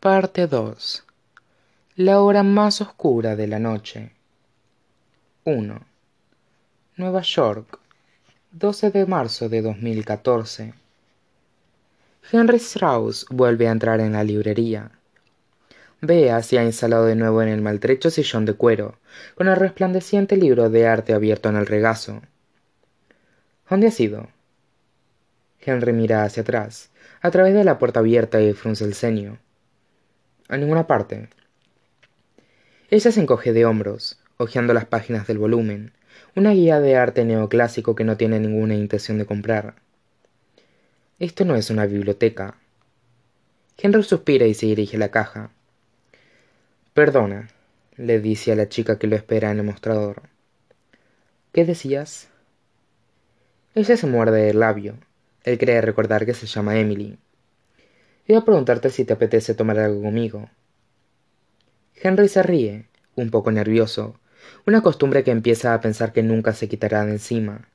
Parte 2 La hora más oscura de la noche 1. Nueva York, 12 de marzo de 2014. Henry Strauss vuelve a entrar en la librería. Bea se ha instalado de nuevo en el maltrecho sillón de cuero, con el resplandeciente libro de arte abierto en el regazo. ¿Dónde has ido? Henry mira hacia atrás, a través de la puerta abierta y frunce el ceño. A ninguna parte. Ella se encoge de hombros, hojeando las páginas del volumen, una guía de arte neoclásico que no tiene ninguna intención de comprar. Esto no es una biblioteca. Henry suspira y se dirige a la caja. Perdona, le dice a la chica que lo espera en el mostrador. ¿Qué decías? Ella se muerde el labio. Él cree recordar que se llama Emily. Iba a preguntarte si te apetece tomar algo conmigo. Henry se ríe, un poco nervioso, una costumbre que empieza a pensar que nunca se quitará de encima.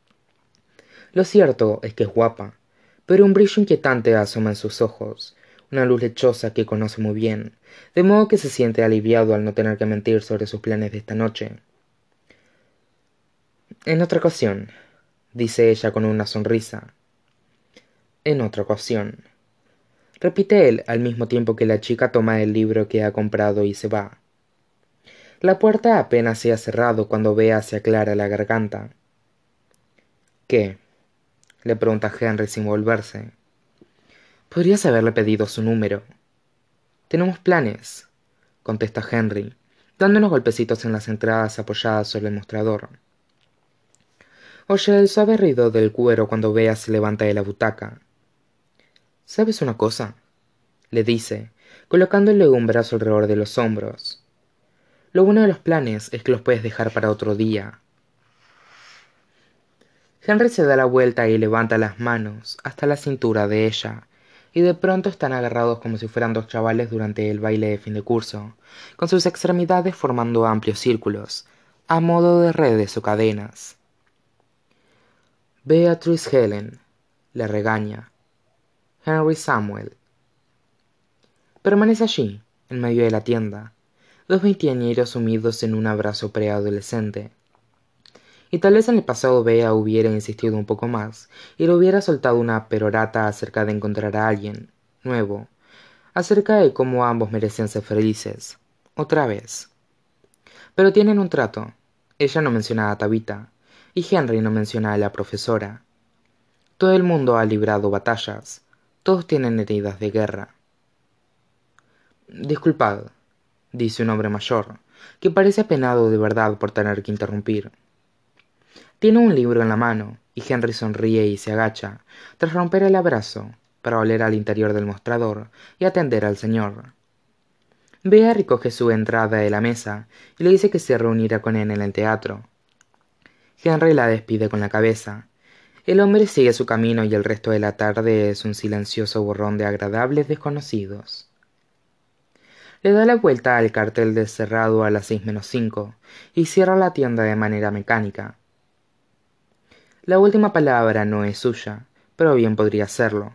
Lo cierto es que es guapa, pero un brillo inquietante asoma en sus ojos, una luz lechosa que conoce muy bien, de modo que se siente aliviado al no tener que mentir sobre sus planes de esta noche. En otra ocasión, dice ella con una sonrisa. En otra ocasión. Repite él al mismo tiempo que la chica toma el libro que ha comprado y se va. La puerta apenas se ha cerrado cuando Bea se aclara la garganta. ¿Qué? le pregunta Henry sin volverse. Podrías haberle pedido su número. Tenemos planes, contesta Henry, dando unos golpecitos en las entradas apoyadas sobre el mostrador. Oye el suave ruido del cuero cuando Bea se levanta de la butaca. ¿Sabes una cosa? le dice, colocándole un brazo alrededor de los hombros. Lo bueno de los planes es que los puedes dejar para otro día. Henry se da la vuelta y levanta las manos hasta la cintura de ella, y de pronto están agarrados como si fueran dos chavales durante el baile de fin de curso, con sus extremidades formando amplios círculos, a modo de redes o cadenas. Beatrice Helen, le regaña. Henry Samuel. Permanece allí, en medio de la tienda, dos veinteañeros sumidos en un abrazo preadolescente. Y tal vez en el pasado Bea hubiera insistido un poco más y le hubiera soltado una perorata acerca de encontrar a alguien nuevo, acerca de cómo ambos merecían ser felices, otra vez. Pero tienen un trato. Ella no menciona a Tabita, y Henry no menciona a la profesora. Todo el mundo ha librado batallas, todos tienen heridas de guerra. Disculpad, dice un hombre mayor, que parece apenado de verdad por tener que interrumpir. Tiene un libro en la mano, y Henry sonríe y se agacha, tras romper el abrazo, para oler al interior del mostrador y atender al señor. Bea recoge su entrada de la mesa y le dice que se reunirá con él en el teatro. Henry la despide con la cabeza. El hombre sigue su camino y el resto de la tarde es un silencioso borrón de agradables desconocidos le da la vuelta al cartel de cerrado a las seis menos cinco y cierra la tienda de manera mecánica. La última palabra no es suya, pero bien podría serlo.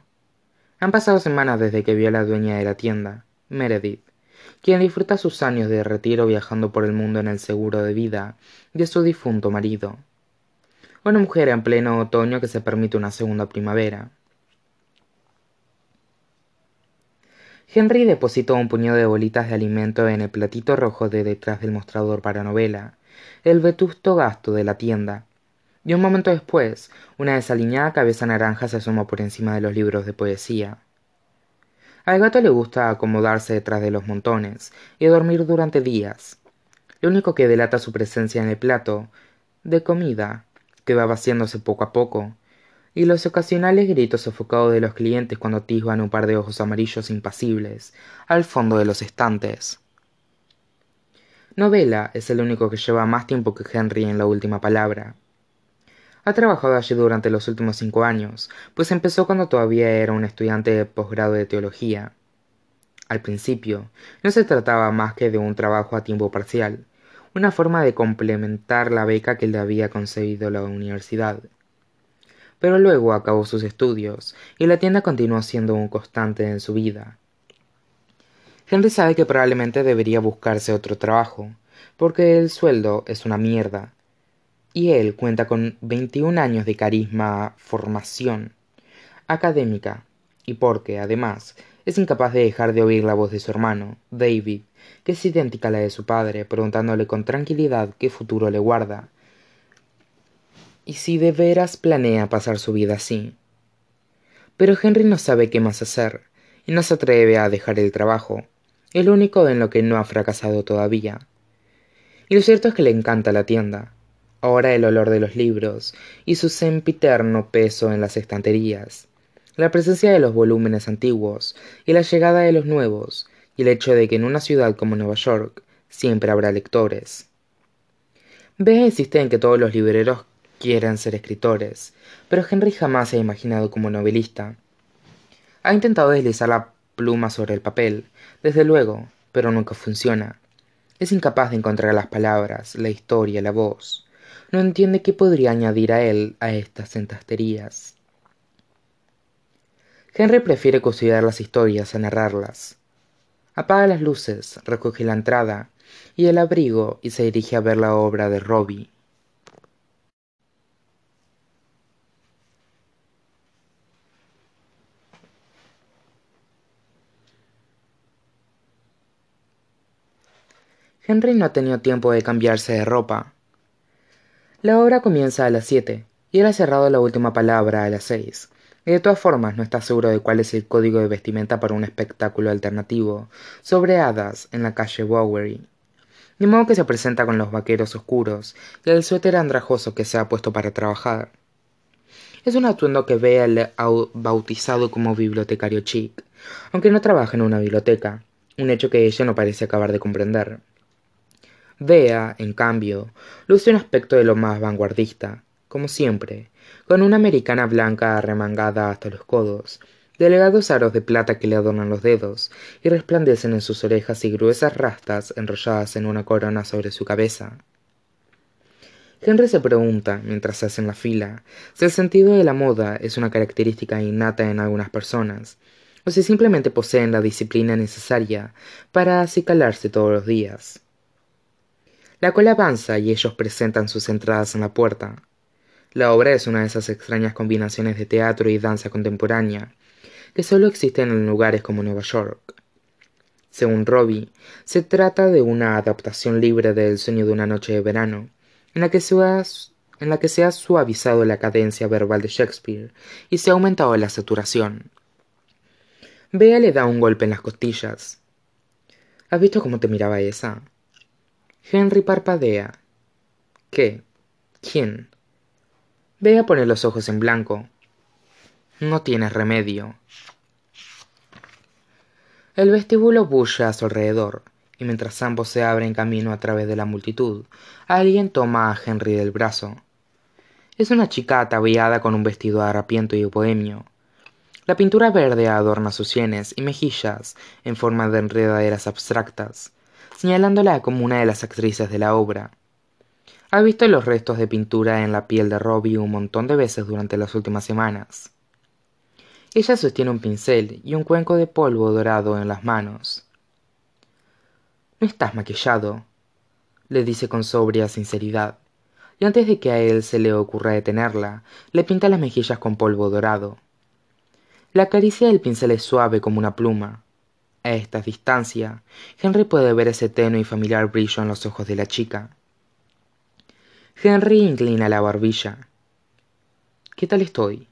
Han pasado semanas desde que vio a la dueña de la tienda, Meredith, quien disfruta sus años de retiro viajando por el mundo en el seguro de vida de su difunto marido. Una mujer en pleno otoño que se permite una segunda primavera. Henry depositó un puñado de bolitas de alimento en el platito rojo de detrás del mostrador para novela, el vetusto gasto de la tienda. Y un momento después, una desaliñada cabeza naranja se asomó por encima de los libros de poesía. Al gato le gusta acomodarse detrás de los montones y dormir durante días. Lo único que delata su presencia en el plato de comida, que va vaciándose poco a poco, y los ocasionales gritos sofocados de los clientes cuando atisban un par de ojos amarillos impasibles al fondo de los estantes. Novela es el único que lleva más tiempo que Henry en la última palabra. Ha trabajado allí durante los últimos cinco años, pues empezó cuando todavía era un estudiante de posgrado de teología. Al principio, no se trataba más que de un trabajo a tiempo parcial, una forma de complementar la beca que le había concedido la universidad pero luego acabó sus estudios y la tienda continuó siendo un constante en su vida. Henry sabe que probablemente debería buscarse otro trabajo, porque el sueldo es una mierda. Y él cuenta con 21 años de carisma, formación académica, y porque, además, es incapaz de dejar de oír la voz de su hermano, David, que es idéntica a la de su padre, preguntándole con tranquilidad qué futuro le guarda, y si de veras planea pasar su vida así. Pero Henry no sabe qué más hacer, y no se atreve a dejar el trabajo, el único en lo que no ha fracasado todavía. Y lo cierto es que le encanta la tienda. Ahora el olor de los libros y su sempiterno peso en las estanterías, la presencia de los volúmenes antiguos y la llegada de los nuevos, y el hecho de que en una ciudad como Nueva York siempre habrá lectores. B insiste en que todos los libreros quieren ser escritores, pero Henry jamás se ha imaginado como novelista. Ha intentado deslizar la pluma sobre el papel, desde luego, pero nunca funciona. Es incapaz de encontrar las palabras, la historia, la voz. No entiende qué podría añadir a él a estas entasterías. Henry prefiere custodiar las historias a narrarlas. Apaga las luces, recoge la entrada y el abrigo y se dirige a ver la obra de Robbie. Henry no ha tenido tiempo de cambiarse de ropa. La obra comienza a las siete y él ha cerrado la última palabra a las seis. Y de todas formas no está seguro de cuál es el código de vestimenta para un espectáculo alternativo sobre hadas en la calle Bowery. De modo que se presenta con los vaqueros oscuros y el suéter andrajoso que se ha puesto para trabajar. Es un atuendo que ve al bautizado como bibliotecario chic, aunque no trabaja en una biblioteca, un hecho que ella no parece acabar de comprender. Bea, en cambio, luce un aspecto de lo más vanguardista, como siempre, con una americana blanca arremangada hasta los codos, delegados aros de plata que le adornan los dedos y resplandecen en sus orejas y gruesas rastas enrolladas en una corona sobre su cabeza. Henry se pregunta, mientras hace en la fila, si el sentido de la moda es una característica innata en algunas personas, o si simplemente poseen la disciplina necesaria para acicalarse todos los días. La cola avanza y ellos presentan sus entradas en la puerta. La obra es una de esas extrañas combinaciones de teatro y danza contemporánea que solo existen en lugares como Nueva York. Según Robbie, se trata de una adaptación libre del sueño de una noche de verano, en la que se ha, en la que se ha suavizado la cadencia verbal de Shakespeare y se ha aumentado la saturación. Bea le da un golpe en las costillas. ¿Has visto cómo te miraba esa? Henry parpadea. ¿Qué? ¿Quién? Ve a poner los ojos en blanco. No tienes remedio. El vestíbulo bulla a su alrededor, y mientras ambos se abren camino a través de la multitud, alguien toma a Henry del brazo. Es una chica ataviada con un vestido harapiento y bohemio. La pintura verde adorna sus sienes y mejillas en forma de enredaderas abstractas, señalándola como una de las actrices de la obra. Ha visto los restos de pintura en la piel de Robbie un montón de veces durante las últimas semanas. Ella sostiene un pincel y un cuenco de polvo dorado en las manos. No estás maquillado, le dice con sobria sinceridad, y antes de que a él se le ocurra detenerla, le pinta las mejillas con polvo dorado. La caricia del pincel es suave como una pluma, a esta distancia, Henry puede ver ese tenue y familiar brillo en los ojos de la chica. Henry inclina la barbilla. ¿Qué tal estoy?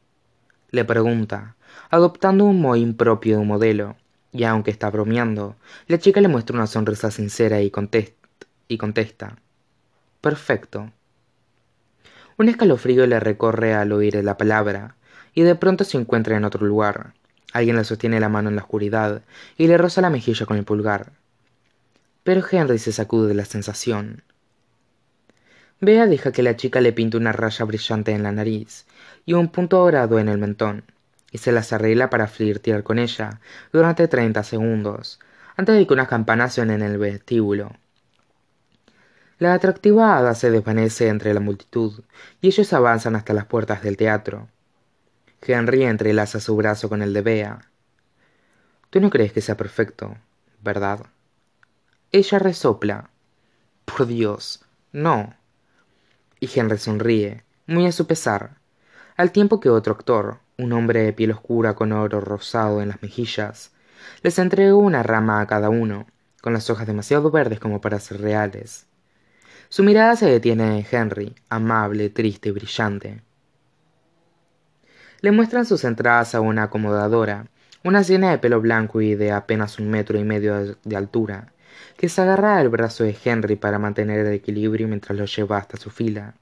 le pregunta, adoptando un mohín propio de un modelo, y aunque está bromeando, la chica le muestra una sonrisa sincera y, y contesta. Perfecto. Un escalofrío le recorre al oír la palabra, y de pronto se encuentra en otro lugar, Alguien le sostiene la mano en la oscuridad y le roza la mejilla con el pulgar. Pero Henry se sacude de la sensación. Bea deja que la chica le pinte una raya brillante en la nariz y un punto dorado en el mentón, y se las arregla para flirtear con ella durante treinta segundos, antes de que unas campanas suenen en el vestíbulo. La atractiva hada se desvanece entre la multitud, y ellos avanzan hasta las puertas del teatro. Henry entrelaza su brazo con el de Bea. ¿Tú no crees que sea perfecto? verdad ella resopla por dios no y henry sonríe muy a su pesar al tiempo que otro actor un hombre de piel oscura con oro rosado en las mejillas les entrega una rama a cada uno con las hojas demasiado verdes como para ser reales. Su mirada se detiene en henry amable triste y brillante. Le muestran sus entradas a una acomodadora una sirena de pelo blanco y de apenas un metro y medio de altura que se agarra al brazo de henry para mantener el equilibrio mientras lo lleva hasta su fila.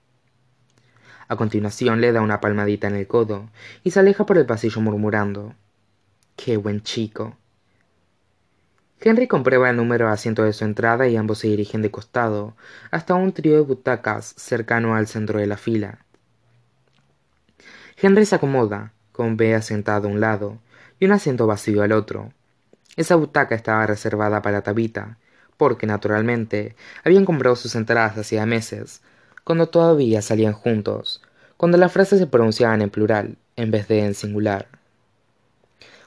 A continuación le da una palmadita en el codo y se aleja por el pasillo murmurando qué buen chico henry comprueba el número de asiento de su entrada y ambos se dirigen de costado hasta un trío de butacas cercano al centro de la fila. Henry se acomoda con bea sentado a un lado y un asiento vacío al otro. Esa butaca estaba reservada para tabita porque naturalmente habían comprado sus entradas hacía meses cuando todavía salían juntos cuando las frases se pronunciaban en plural en vez de en singular.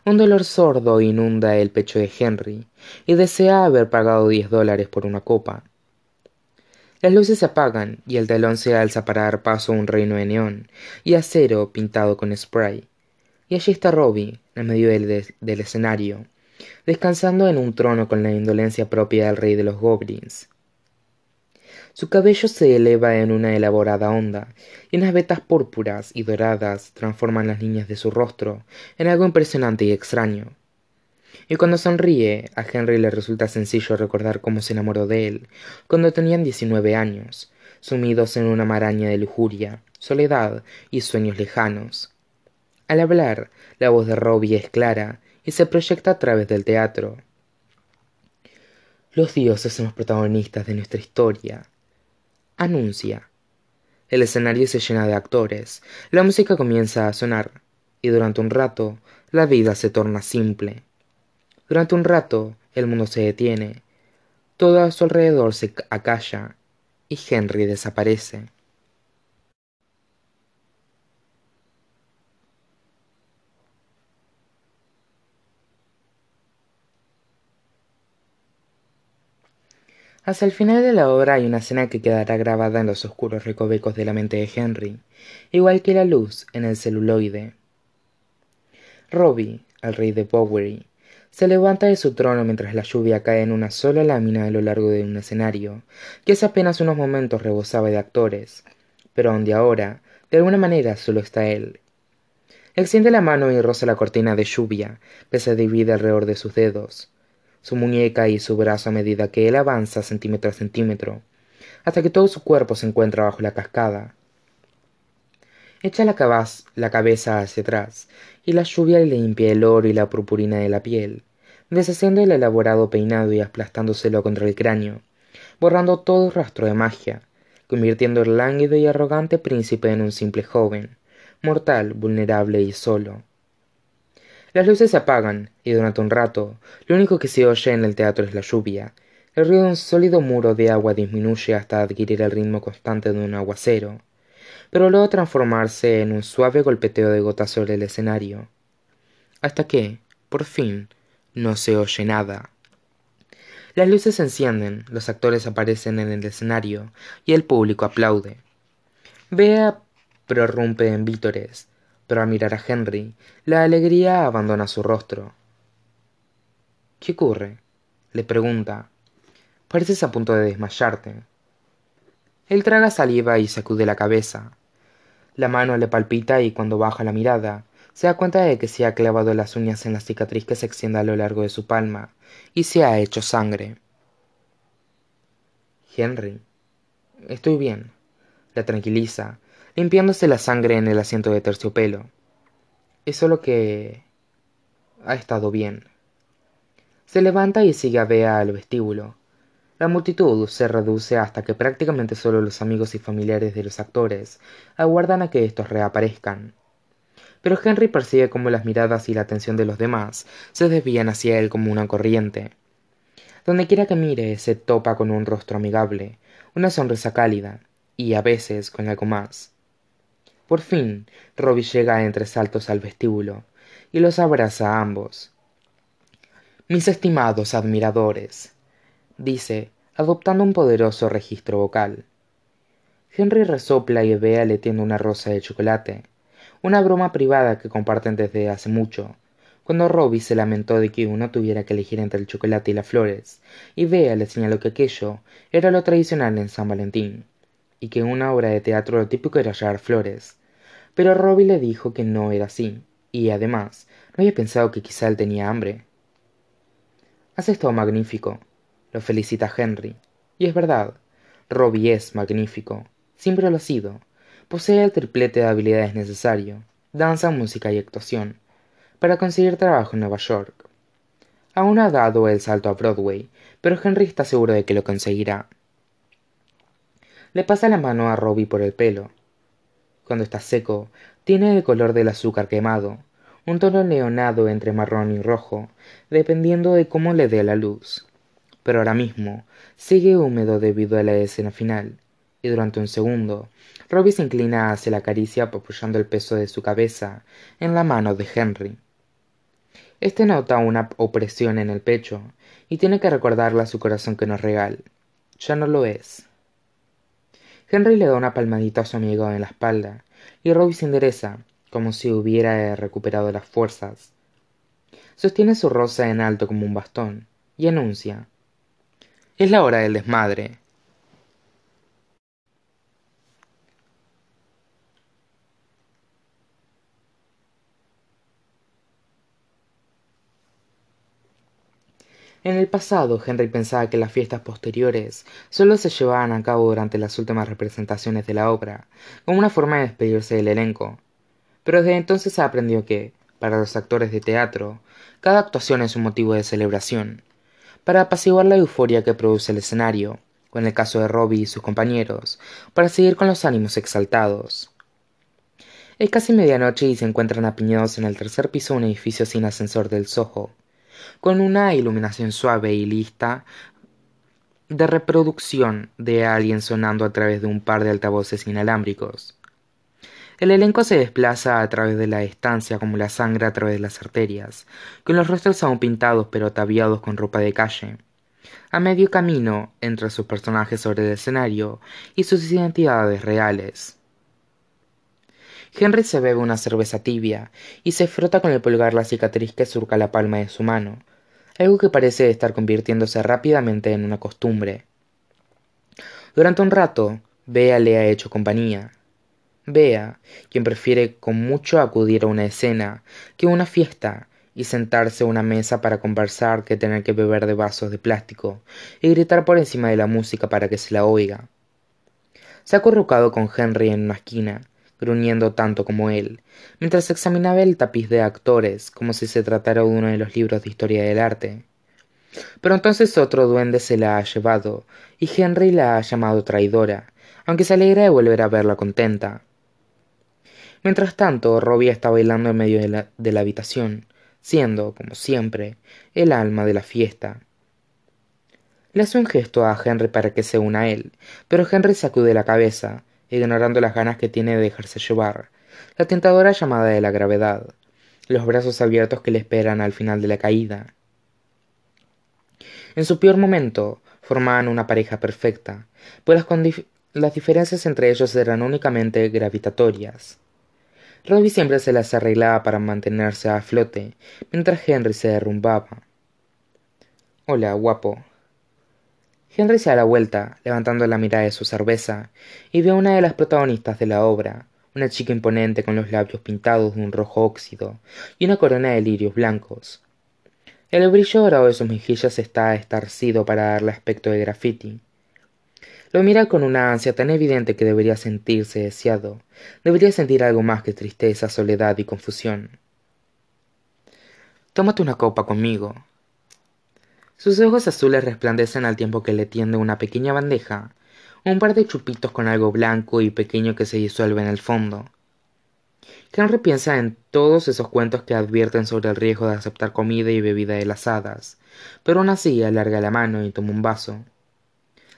Un dolor sordo inunda el pecho de henry y desea haber pagado diez dólares por una copa. Las luces se apagan y el telón se alza para dar paso a un reino de neón y acero pintado con spray. Y allí está robbie en medio del escenario descansando en un trono con la indolencia propia del rey de los goblins. Su cabello se eleva en una elaborada onda y unas vetas púrpuras y doradas transforman las líneas de su rostro en algo impresionante y extraño. Y cuando sonríe a henry le resulta sencillo recordar cómo se enamoró de él cuando tenían diecinueve años sumidos en una maraña de lujuria soledad y sueños lejanos. Al hablar la voz de robbie es clara y se proyecta a través del teatro. Los dioses son los protagonistas de nuestra historia anuncia. El escenario se llena de actores la música comienza a sonar y durante un rato la vida se torna simple. Durante un rato el mundo se detiene todo a su alrededor se acalla y henry desaparece Hasta el final de la obra hay una escena que quedará grabada en los oscuros recovecos de la mente de Henry, igual que la luz en el celuloide. Robbie, el rey de Bowery, se levanta de su trono mientras la lluvia cae en una sola lámina a lo largo de un escenario, que hace apenas unos momentos rebosaba de actores, pero donde ahora, de alguna manera, solo está él. Extiende la mano y roza la cortina de lluvia, que se divide alrededor de sus dedos, su muñeca y su brazo a medida que él avanza centímetro a centímetro, hasta que todo su cuerpo se encuentra bajo la cascada. Echa la, la cabeza hacia atrás, y la lluvia le limpia el oro y la purpurina de la piel, deshaciendo el elaborado peinado y aplastándoselo contra el cráneo, borrando todo rastro de magia, convirtiendo el lánguido y arrogante príncipe en un simple joven, mortal, vulnerable y solo. Las luces se apagan, y durante un rato, lo único que se oye en el teatro es la lluvia. El ruido de un sólido muro de agua disminuye hasta adquirir el ritmo constante de un aguacero, pero luego transformarse en un suave golpeteo de gotas sobre el escenario. Hasta que, por fin, no se oye nada. Las luces se encienden, los actores aparecen en el escenario y el público aplaude. Bea prorrumpe en vítores, pero al mirar a henry la alegría abandona su rostro. Qué ocurre le pregunta. Pareces a punto de desmayarte. Él traga saliva y sacude la cabeza. La mano le palpita y cuando baja la mirada se da cuenta de que se ha clavado las uñas en la cicatriz que se extiende a lo largo de su palma y se ha hecho sangre. Henry estoy bien la tranquiliza limpiándose la sangre en el asiento de terciopelo. Es solo que ha estado bien. Se levanta y sigue a bea al vestíbulo. La multitud se reduce hasta que prácticamente solo los amigos y familiares de los actores aguardan a que éstos reaparezcan. Pero henry percibe cómo las miradas y la atención de los demás se desvían hacia él como una corriente. Donde quiera que mire se topa con un rostro amigable una sonrisa cálida y a veces con algo más por fin robbie llega entre saltos al vestíbulo y los abraza a ambos. Mis estimados admiradores dice adoptando un poderoso registro vocal. Henry resopla y ve le tiende una rosa de chocolate una broma privada que comparten desde hace mucho cuando Robbie se lamentó de que uno tuviera que elegir entre el chocolate y las flores y Bea le señaló que aquello era lo tradicional en san valentín y que una obra de teatro lo típico era llevar flores. Pero Robbie le dijo que no era así y además no había pensado que quizá él tenía hambre. Has estado magnífico lo felicita henry. Y es verdad Robbie es magnífico siempre lo ha sido. Posee el triplete de habilidades necesario danza música y actuación para conseguir trabajo en nueva york. Aún ha dado el salto a broadway pero henry está seguro de que lo conseguirá le pasa la mano a Robbie por el pelo cuando está seco tiene el color del azúcar quemado un tono leonado entre marrón y rojo dependiendo de cómo le dé la luz pero ahora mismo sigue húmedo debido a la escena final y durante un segundo Robbie se inclina hacia la caricia apoyando el peso de su cabeza en la mano de Henry. Este nota una opresión en el pecho y tiene que recordarle a su corazón que no es. Ya no lo es. Henry le da una palmadita a su amigo en la espalda y Robbie se endereza, como si hubiera recuperado las fuerzas. Sostiene su rosa en alto como un bastón y anuncia: Es la hora del desmadre. En el pasado, Henry pensaba que las fiestas posteriores solo se llevaban a cabo durante las últimas representaciones de la obra, como una forma de despedirse del elenco. Pero desde entonces ha aprendido que, para los actores de teatro, cada actuación es un motivo de celebración. Para apaciguar la euforia que produce el escenario, o en el caso de Robbie y sus compañeros, para seguir con los ánimos exaltados. Es casi medianoche y se encuentran apiñados en el tercer piso de un edificio sin ascensor del Soho con una iluminación suave y lista de reproducción de alguien sonando a través de un par de altavoces inalámbricos. El elenco se desplaza a través de la estancia como la sangre a través de las arterias, con los rostros aún pintados pero ataviados con ropa de calle. A medio camino entre sus personajes sobre el escenario y sus identidades reales. Henry se bebe una cerveza tibia y se frota con el pulgar la cicatriz que surca la palma de su mano, algo que parece estar convirtiéndose rápidamente en una costumbre. Durante un rato, Bea le ha hecho compañía. Bea, quien prefiere con mucho acudir a una escena que a una fiesta y sentarse a una mesa para conversar que tener que beber de vasos de plástico y gritar por encima de la música para que se la oiga. Se ha acurrucado con Henry en una esquina gruñendo tanto como él, mientras examinaba el tapiz de actores como si se tratara de uno de los libros de historia del arte. Pero entonces otro duende se la ha llevado, y Henry la ha llamado traidora, aunque se alegra de volver a verla contenta. Mientras tanto, Robbie está bailando en medio de la, de la habitación, siendo, como siempre, el alma de la fiesta. Le hace un gesto a Henry para que se una a él, pero Henry sacude la cabeza, ignorando las ganas que tiene de dejarse llevar, la tentadora llamada de la gravedad, los brazos abiertos que le esperan al final de la caída. En su peor momento, formaban una pareja perfecta, pues las, diferencias entre ellos eran únicamente gravitatorias. Robbie siempre se las arreglaba para mantenerse a flote, mientras Henry se derrumbaba. Hola, guapo, Henry se da la vuelta, levantando la mirada de su cerveza, y ve a una de las protagonistas de la obra, una chica imponente con los labios pintados de un rojo óxido y una corona de lirios blancos. El brillo dorado de sus mejillas está estarcido para darle aspecto de graffiti. Lo mira con una ansia tan evidente que debería sentirse deseado, debería sentir algo más que tristeza, soledad y confusión. Tómate una copa conmigo, sus ojos azules resplandecen al tiempo que le tiende una pequeña bandeja, un par de chupitos con algo blanco y pequeño que se disuelve en el fondo. Henry piensa en todos esos cuentos que advierten sobre el riesgo de aceptar comida y bebida de las hadas, pero aún así alarga la mano y toma un vaso.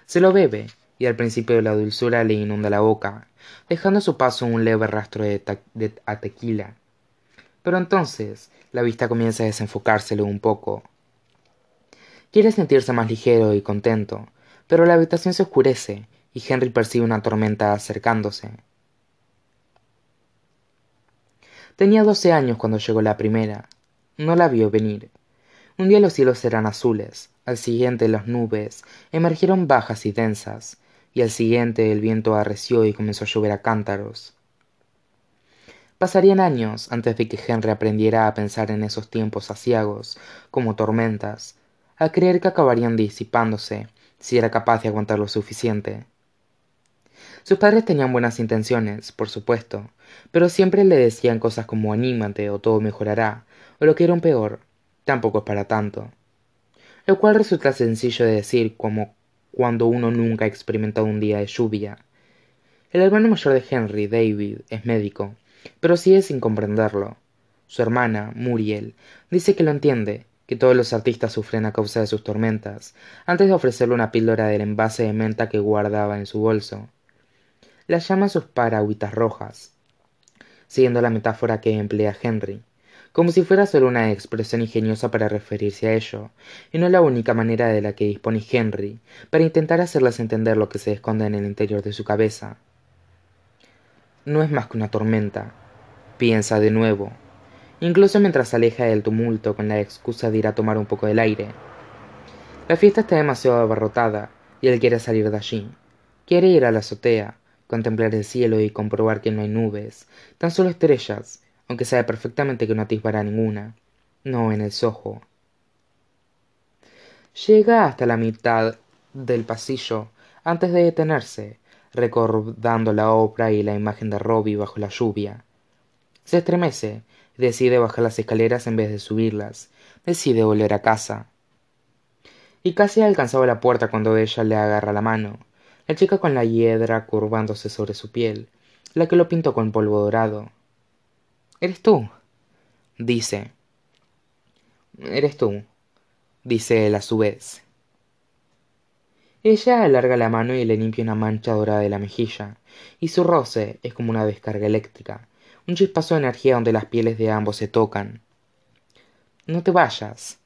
Se lo bebe, y al principio la dulzura le inunda la boca, dejando a su paso un leve rastro de, tequila. Pero entonces la vista comienza a desenfocárselo un poco, Quiere sentirse más ligero y contento, pero la habitación se oscurece y Henry percibe una tormenta acercándose. Tenía doce años cuando llegó la primera. No la vio venir. Un día los cielos eran azules, al siguiente las nubes emergieron bajas y densas, y al siguiente el viento arreció y comenzó a llover a cántaros. Pasarían años antes de que Henry aprendiera a pensar en esos tiempos aciagos como tormentas, a creer que acabarían disipándose si era capaz de aguantar lo suficiente. Sus padres tenían buenas intenciones, por supuesto, pero siempre le decían cosas como anímate o todo mejorará, o lo que era un peor, tampoco es para tanto. Lo cual resulta sencillo de decir como cuando uno nunca ha experimentado un día de lluvia. El hermano mayor de Henry, David, es médico, pero sigue sin comprenderlo. Su hermana, Muriel, dice que lo entiende, que todos los artistas sufren a causa de sus tormentas, antes de ofrecerle una píldora del envase de menta que guardaba en su bolso. La llama sus paragüitas rojas, siguiendo la metáfora que emplea Henry, como si fuera solo una expresión ingeniosa para referirse a ello, y no la única manera de la que dispone Henry para intentar hacerles entender lo que se esconde en el interior de su cabeza. No es más que una tormenta, piensa de nuevo, incluso mientras se aleja del tumulto con la excusa de ir a tomar un poco del aire. La fiesta está demasiado abarrotada y él quiere salir de allí. Quiere ir a la azotea, contemplar el cielo y comprobar que no hay nubes, tan solo estrellas, aunque sabe perfectamente que no atisbará ninguna, no en el sojo. Llega hasta la mitad del pasillo antes de detenerse, recordando la obra y la imagen de Robbie bajo la lluvia. Se estremece, decide bajar las escaleras en vez de subirlas, decide volver a casa. Y casi ha alcanzado la puerta cuando ella le agarra la mano, la chica con la hiedra curvándose sobre su piel, la que lo pintó con polvo dorado. ¿Eres tú? dice. Eres tú, dice él a su vez. Ella alarga la mano y le limpia una mancha dorada de la mejilla, y su roce es como una descarga eléctrica, un chispazo de energía donde las pieles de ambos se tocan. No te vayas,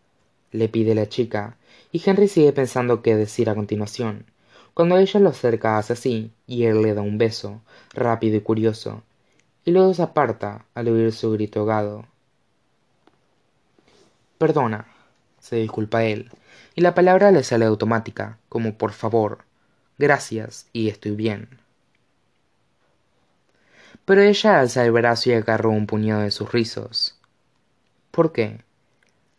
le pide la chica, y Henry sigue pensando qué decir a continuación. Cuando ella lo acerca hace así y él le da un beso rápido y curioso y luego se aparta al oír su grito ahogado. Perdona se disculpa él y la palabra le sale automática como por favor gracias y estoy bien pero ella alza el brazo y agarró un puñado de sus rizos por qué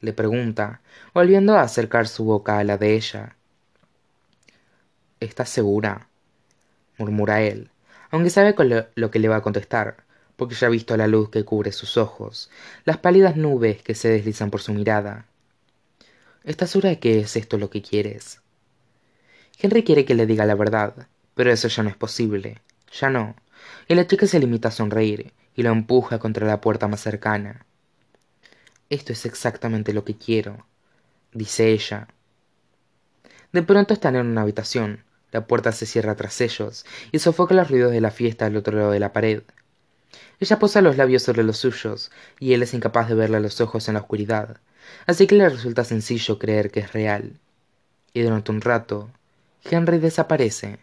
le pregunta volviendo a acercar su boca a la de ella ¿Estás segura? murmura él, aunque sabe lo que le va a contestar, porque ya ha visto la luz que cubre sus ojos, las pálidas nubes que se deslizan por su mirada. ¿Estás segura de que es esto lo que quieres? Henry quiere que le diga la verdad, pero eso ya no es posible, ya no, y la chica se limita a sonreír y lo empuja contra la puerta más cercana. Esto es exactamente lo que quiero, dice ella. De pronto están en una habitación, la puerta se cierra tras ellos y sofoca los ruidos de la fiesta al otro lado de la pared. Ella posa los labios sobre los suyos y él es incapaz de verle a los ojos en la oscuridad, así que le resulta sencillo creer que es real. Y durante un rato, Henry desaparece.